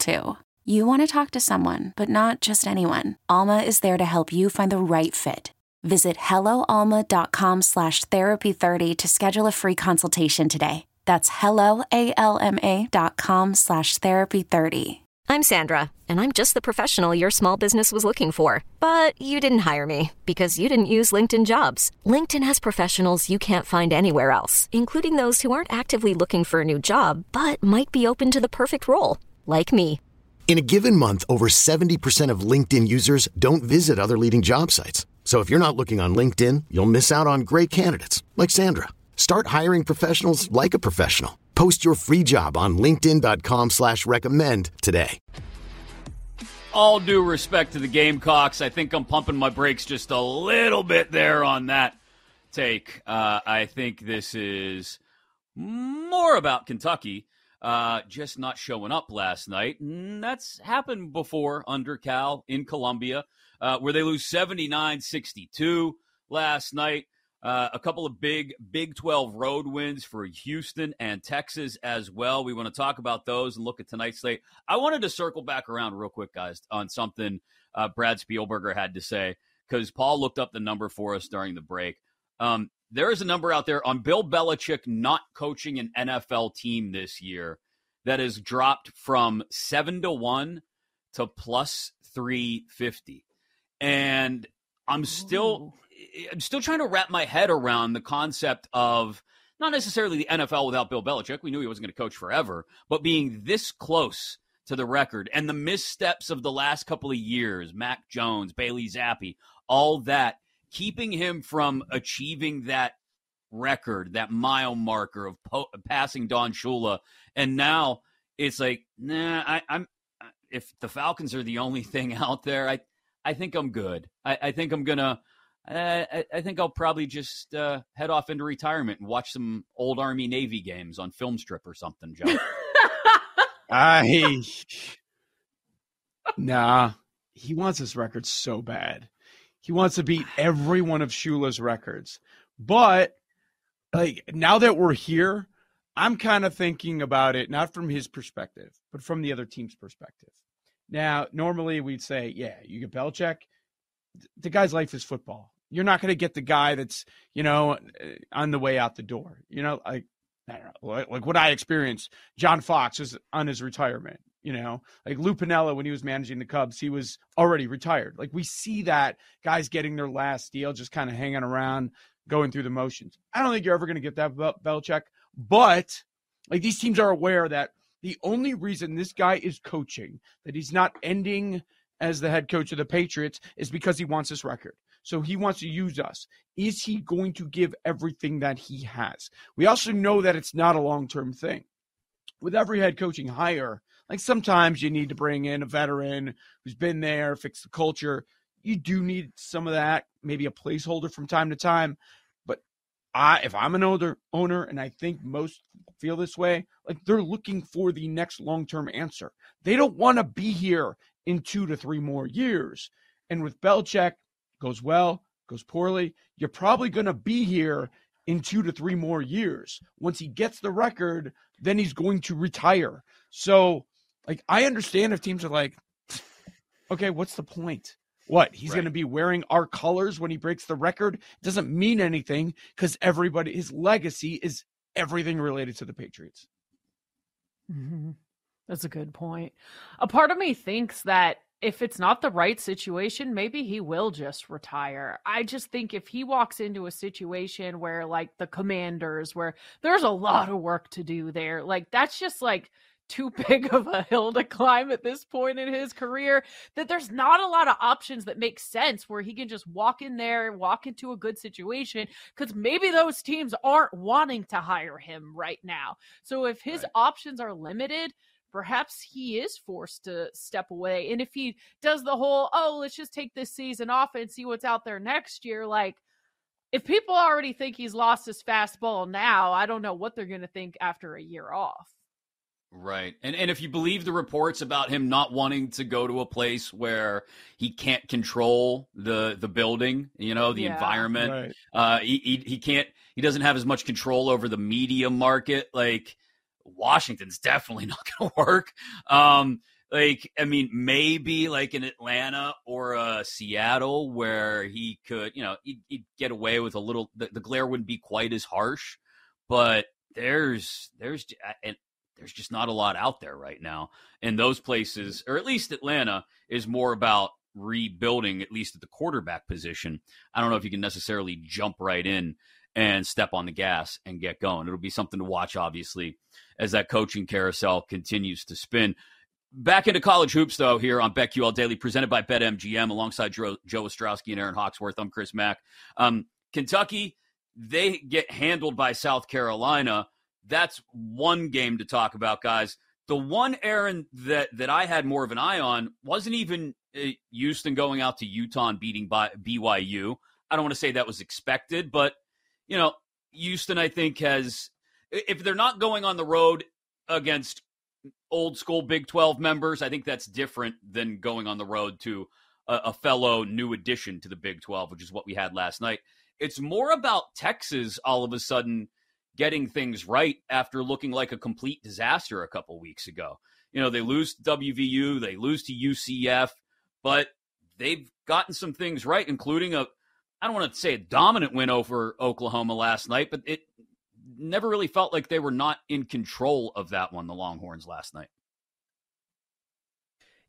too. You want to talk to someone, but not just anyone. Alma is there to help you find the right fit. Visit helloalma.com slash therapy30 to schedule a free consultation today. That's helloalma.com slash therapy30. I'm Sandra, and I'm just the professional your small business was looking for. But you didn't hire me because you didn't use LinkedIn jobs. LinkedIn has professionals you can't find anywhere else, including those who aren't actively looking for a new job, but might be open to the perfect role, like me. In a given month, over 70% of LinkedIn users don't visit other leading job sites. So if you're not looking on LinkedIn, you'll miss out on great candidates like Sandra. Start hiring professionals like a professional. Post your free job on LinkedIn.com slash recommend today. All due respect to the Gamecocks, I think I'm pumping my brakes just a little bit there on that take. Uh, I think this is more about Kentucky uh, just not showing up last night. And that's happened before under Cal in Columbia, uh, where they lose 79 62 last night. Uh, a couple of big Big 12 road wins for Houston and Texas as well. We want to talk about those and look at tonight's slate. I wanted to circle back around real quick, guys, on something uh, Brad Spielberger had to say because Paul looked up the number for us during the break. Um, there is a number out there on Bill Belichick not coaching an NFL team this year that has dropped from seven to one to plus 350. And I'm still. Ooh. I'm still trying to wrap my head around the concept of not necessarily the NFL without Bill Belichick. We knew he wasn't going to coach forever, but being this close to the record and the missteps of the last couple of years, Mac Jones, Bailey Zappe, all that, keeping him from achieving that record, that mile marker of po- passing Don Shula. And now it's like, nah, I, am If the Falcons are the only thing out there, I, I think I'm good. I, I think I'm gonna I, I, think I'll probably just uh, head off into retirement and watch some old Army Navy games on film strip or something, Joe. I nah, he wants his record so bad. He wants to beat every one of Shula's records. But like now that we're here, I'm kind of thinking about it not from his perspective, but from the other team's perspective. Now, normally we'd say, yeah, you get Belichick, the guy's life is football. You're not going to get the guy that's, you know, on the way out the door. You know, like, know, like what I experienced. John Fox is on his retirement. You know, like Lou Piniella when he was managing the Cubs, he was already retired. Like we see that guys getting their last deal, just kind of hanging around, going through the motions. I don't think you're ever going to get that Bel- Belichick, but like these teams are aware that the only reason this guy is coaching, that he's not ending as the head coach of the Patriots is because he wants this record. So he wants to use us. Is he going to give everything that he has? We also know that it's not a long term thing. With every head coaching hire, like sometimes you need to bring in a veteran who's been there, fix the culture. You do need some of that, maybe a placeholder from time to time. But I, if I'm an older owner, and I think most feel this way, like they're looking for the next long term answer. They don't want to be here in two to three more years. And with Belichick, goes well, goes poorly, you're probably going to be here in two to three more years. Once he gets the record, then he's going to retire. So, like, I understand if teams are like, okay, what's the point? What? He's right. going to be wearing our colors when he breaks the record? It doesn't mean anything because everybody, his legacy is everything related to the Patriots. Mm-hmm. That's a good point. A part of me thinks that if it's not the right situation, maybe he will just retire. I just think if he walks into a situation where, like, the commanders, where there's a lot of work to do there, like, that's just like too big of a hill to climb at this point in his career that there's not a lot of options that make sense where he can just walk in there walk into a good situation because maybe those teams aren't wanting to hire him right now so if his right. options are limited perhaps he is forced to step away. And if he does the whole, oh, let's just take this season off and see what's out there next year, like if people already think he's lost his fastball now, I don't know what they're going to think after a year off. Right. And and if you believe the reports about him not wanting to go to a place where he can't control the the building, you know, the yeah. environment, right. uh he, he he can't he doesn't have as much control over the media market like Washington's definitely not going to work. Um like I mean maybe like in Atlanta or uh Seattle where he could, you know, he'd, he'd get away with a little the, the glare wouldn't be quite as harsh, but there's there's and there's just not a lot out there right now. And those places, or at least Atlanta, is more about rebuilding, at least at the quarterback position. I don't know if you can necessarily jump right in and step on the gas and get going. It'll be something to watch, obviously, as that coaching carousel continues to spin. Back into college hoops, though, here on BetQL Daily, presented by BetMGM, alongside Joe, Ostrowski and Erin Hawksworth. I'm Chris Mack. Um, Kentucky, they get handled by South Carolina that's one game to talk about, guys. The one Erin that that I had more of an eye on wasn't even uh, Houston going out to Utah and beating by BYU. I don't want to say that was expected, but you know, Houston I think has if they're not going on the road against old school Big 12 members, I think that's different than going on the road to a, a fellow new addition to the Big 12, which is what we had last night. It's more about Texas all of a sudden getting things right after looking like a complete disaster a couple weeks ago. You know, they lose to WVU, they lose to UCF, but they've gotten some things right, including a, I don't want to say a dominant win over Oklahoma last night, but it never really felt like they were not in control of that one, the Longhorns last night.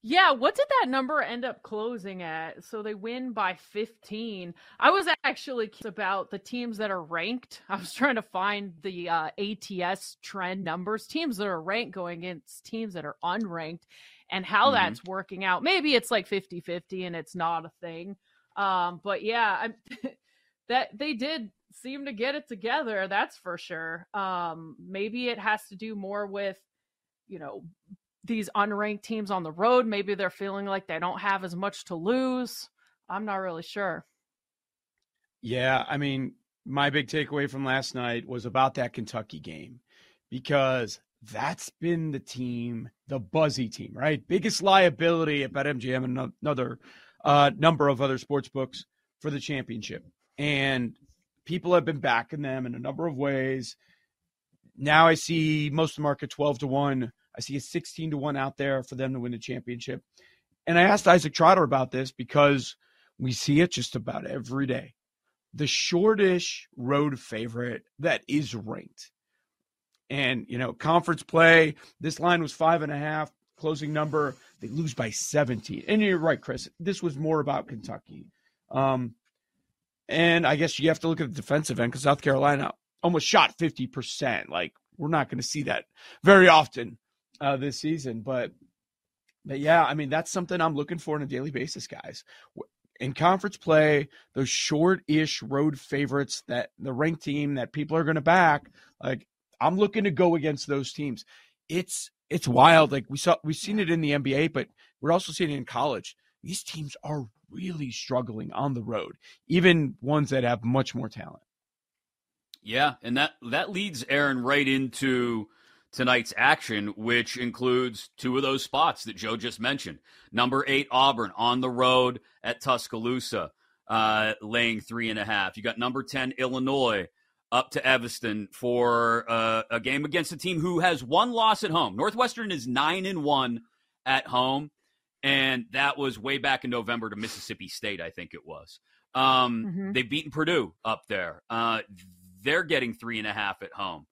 Yeah, what did that number end up closing at? So they win by 15. I was actually about the teams that are ranked. I was trying to find the uh, ATS trend numbers, teams that are ranked going against teams that are unranked, and how mm-hmm. that's working out. Maybe it's like 50 50 and it's not a thing. Um, but yeah, I'm, that they did seem to get it together. That's for sure. Um, maybe it has to do more with, you know, these unranked teams on the road. Maybe they're feeling like they don't have as much to lose. I'm not really sure. Yeah, I mean, my big takeaway from last night was about that Kentucky game because that's been the team, the buzzy team, right? Biggest liability at BetMGM and another uh, number of other sports books for the championship. And people have been backing them in a number of ways. Now I see most of the market 12 to 1 I see a 16 to 1 out there for them to win the championship. And I asked Isaac Trotter about this because we see it just about every day. The shortish road favorite that is ranked. And, you know, conference play, this line was five and a half, closing number. They lose by 17. And you're right, Chris. This was more about Kentucky. Um, and I guess you have to look at the defensive end because South Carolina almost shot 50%. Like, we're not going to see that very often uh, this season. But but yeah, I mean that's something I'm looking for on a daily basis, guys. In conference play, those short-ish road favorites that the ranked team that people are going to back, like I'm looking to go against those teams. It's it's wild. Like we saw, we've seen it in the NBA, but we're also seeing it in college. These teams are really struggling on the road, even ones that have much more talent. Yeah, and that that leads Erin right into tonight's action, which includes two of those spots that Joe just mentioned. Number eight, Auburn on the road at Tuscaloosa, uh, laying three and a half. You got number 10, Illinois up to Evanston for uh, a game against a team who has one loss at home. Northwestern is nine and one at home, and that was way back in November to Mississippi State, I think it was. Um, mm-hmm. They've beaten Purdue up there. Uh, they're getting three and a half at home.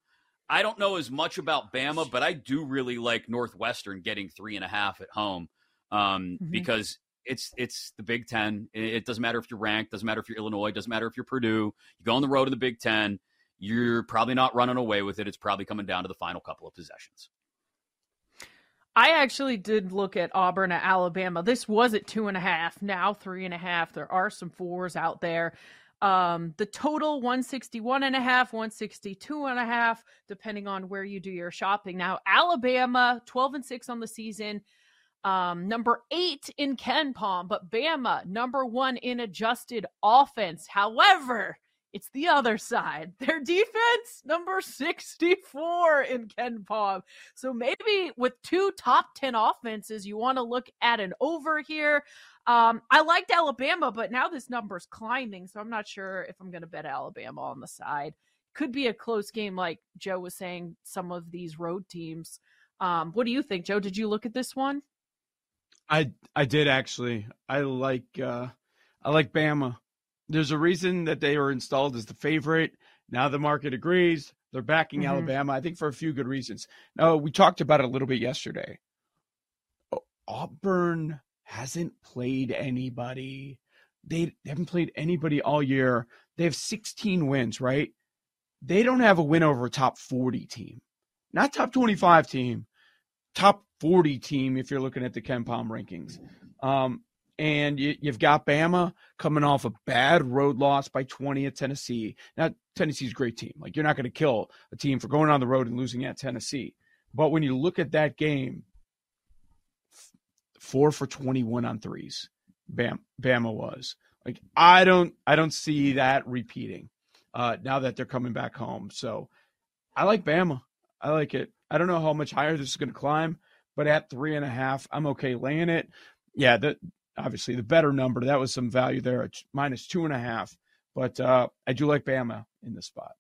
I don't know as much about Bama, but I do really like Northwestern getting three and a half at home um, mm-hmm. because it's it's the Big Ten. It doesn't matter if you're ranked, doesn't matter if you're Illinois, doesn't matter if you're Purdue. You go on the road in the Big Ten, you're probably not running away with it. It's probably coming down to the final couple of possessions. I actually did look at Auburn at Alabama. This was at two and a half, now three and a half. There are some fours out there. Um, the total 161 and a half, 162 and a half, depending on where you do your shopping. Now, Alabama, 12 and 6 on the season, um, number eight in KenPom, but Bama, number one in adjusted offense. However, it's the other side. Their defense, number 64 in KenPom. So maybe with two top 10 offenses, you want to look at an over here. Um, I liked Alabama, but now this number's climbing, so I'm not sure if I'm going to bet Alabama on the side. Could be a close game, like Joe was saying, some of these road teams. Um, what do you think, Joe? Did you look at this one? I I did actually. I like uh I like Bama. There's a reason that they were installed as the favorite. Now the market agrees. They're backing mm-hmm. Alabama, I think for a few good reasons. Now, we talked about it a little bit yesterday. Auburn hasn't played anybody. They, they haven't played anybody all year. They have 16 wins, right? They don't have a win over a top 40 team. Not top 25 team, top 40 team if you're looking at the KenPom rankings. Um, and you, have got Bama coming off a bad road loss by 20 at Tennessee. Now, Tennessee's a great team. Like, you're not going to kill a team for going on the road and losing at Tennessee. But when you look at that game, four for 21 on threes, Bam, Bama was. Like, I don't, I don't see that repeating uh, now that they're coming back home. So I like Bama. I like it. I don't know how much higher this is going to climb, but at three and a half, I'm okay laying it. Yeah, the, obviously the better number. That was some value there at minus two and a half. But uh, I do like Bama in this spot.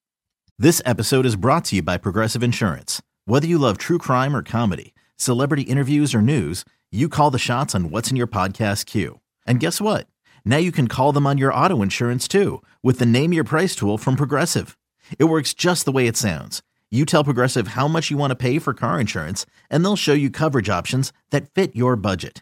This episode is brought to you by Progressive Insurance. Whether you love true crime or comedy, celebrity interviews or news, you call the shots on what's in your podcast queue. And guess what? Now you can call them on your auto insurance too with the Name Your Price tool from Progressive. It works just the way it sounds. You tell Progressive how much you want to pay for car insurance, and they'll show you coverage options that fit your budget.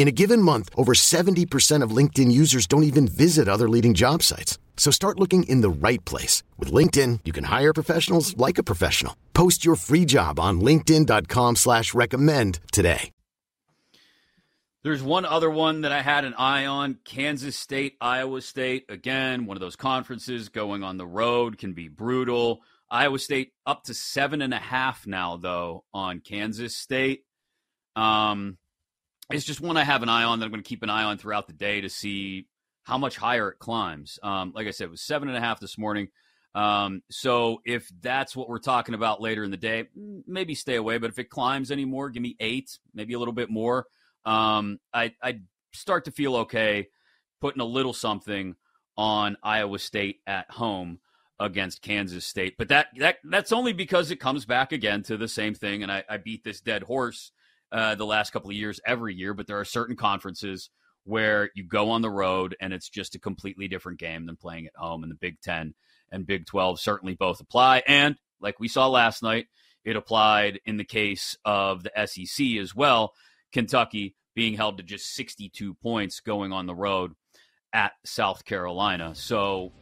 In a given month, over 70% of LinkedIn users don't even visit other leading job sites. So start looking in the right place. With LinkedIn, you can hire professionals like a professional. Post your free job on linkedin.com slash recommend today. There's one other one that I had an eye on, Kansas State, Iowa State. Again, one of those conferences going on the road can be brutal. Iowa State up to seven and a half now, though, on Kansas State. Um, it's just one I have an eye on that I'm going to keep an eye on throughout the day to see how much higher it climbs. Um, like I said, it was seven and a half this morning. Um, so if that's what we're talking about later in the day, maybe stay away. But if it climbs anymore, give me eight, maybe a little bit more. Um, I I start to feel okay putting a little something on Iowa State at home against Kansas State. But that that that's only because it comes back again to the same thing, and I, I beat this dead horse uh, the last couple of years every year, but there are certain conferences where you go on the road and it's just a completely different game than playing at home. And the Big Ten and Big 12 certainly both apply. And like we saw last night, it applied in the case of the SEC as well. Kentucky being held to just 62 points going on the road at South Carolina. So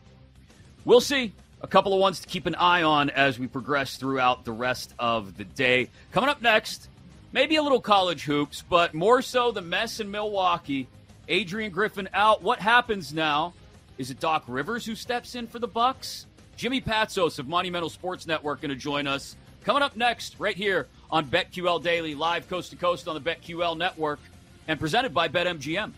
we'll see. A couple of ones to keep an eye on as we progress throughout the rest of the day. Coming up next, maybe a little college hoops, but more so the mess in Milwaukee. Adrian Griffin out. What happens now? Is it Doc Rivers who steps in for the Bucks? Jimmy Patsos of Monumental Sports Network going to join us. Coming up next, right here on BetQL Daily, live coast to coast on the BetQL network, and presented by BetMGM.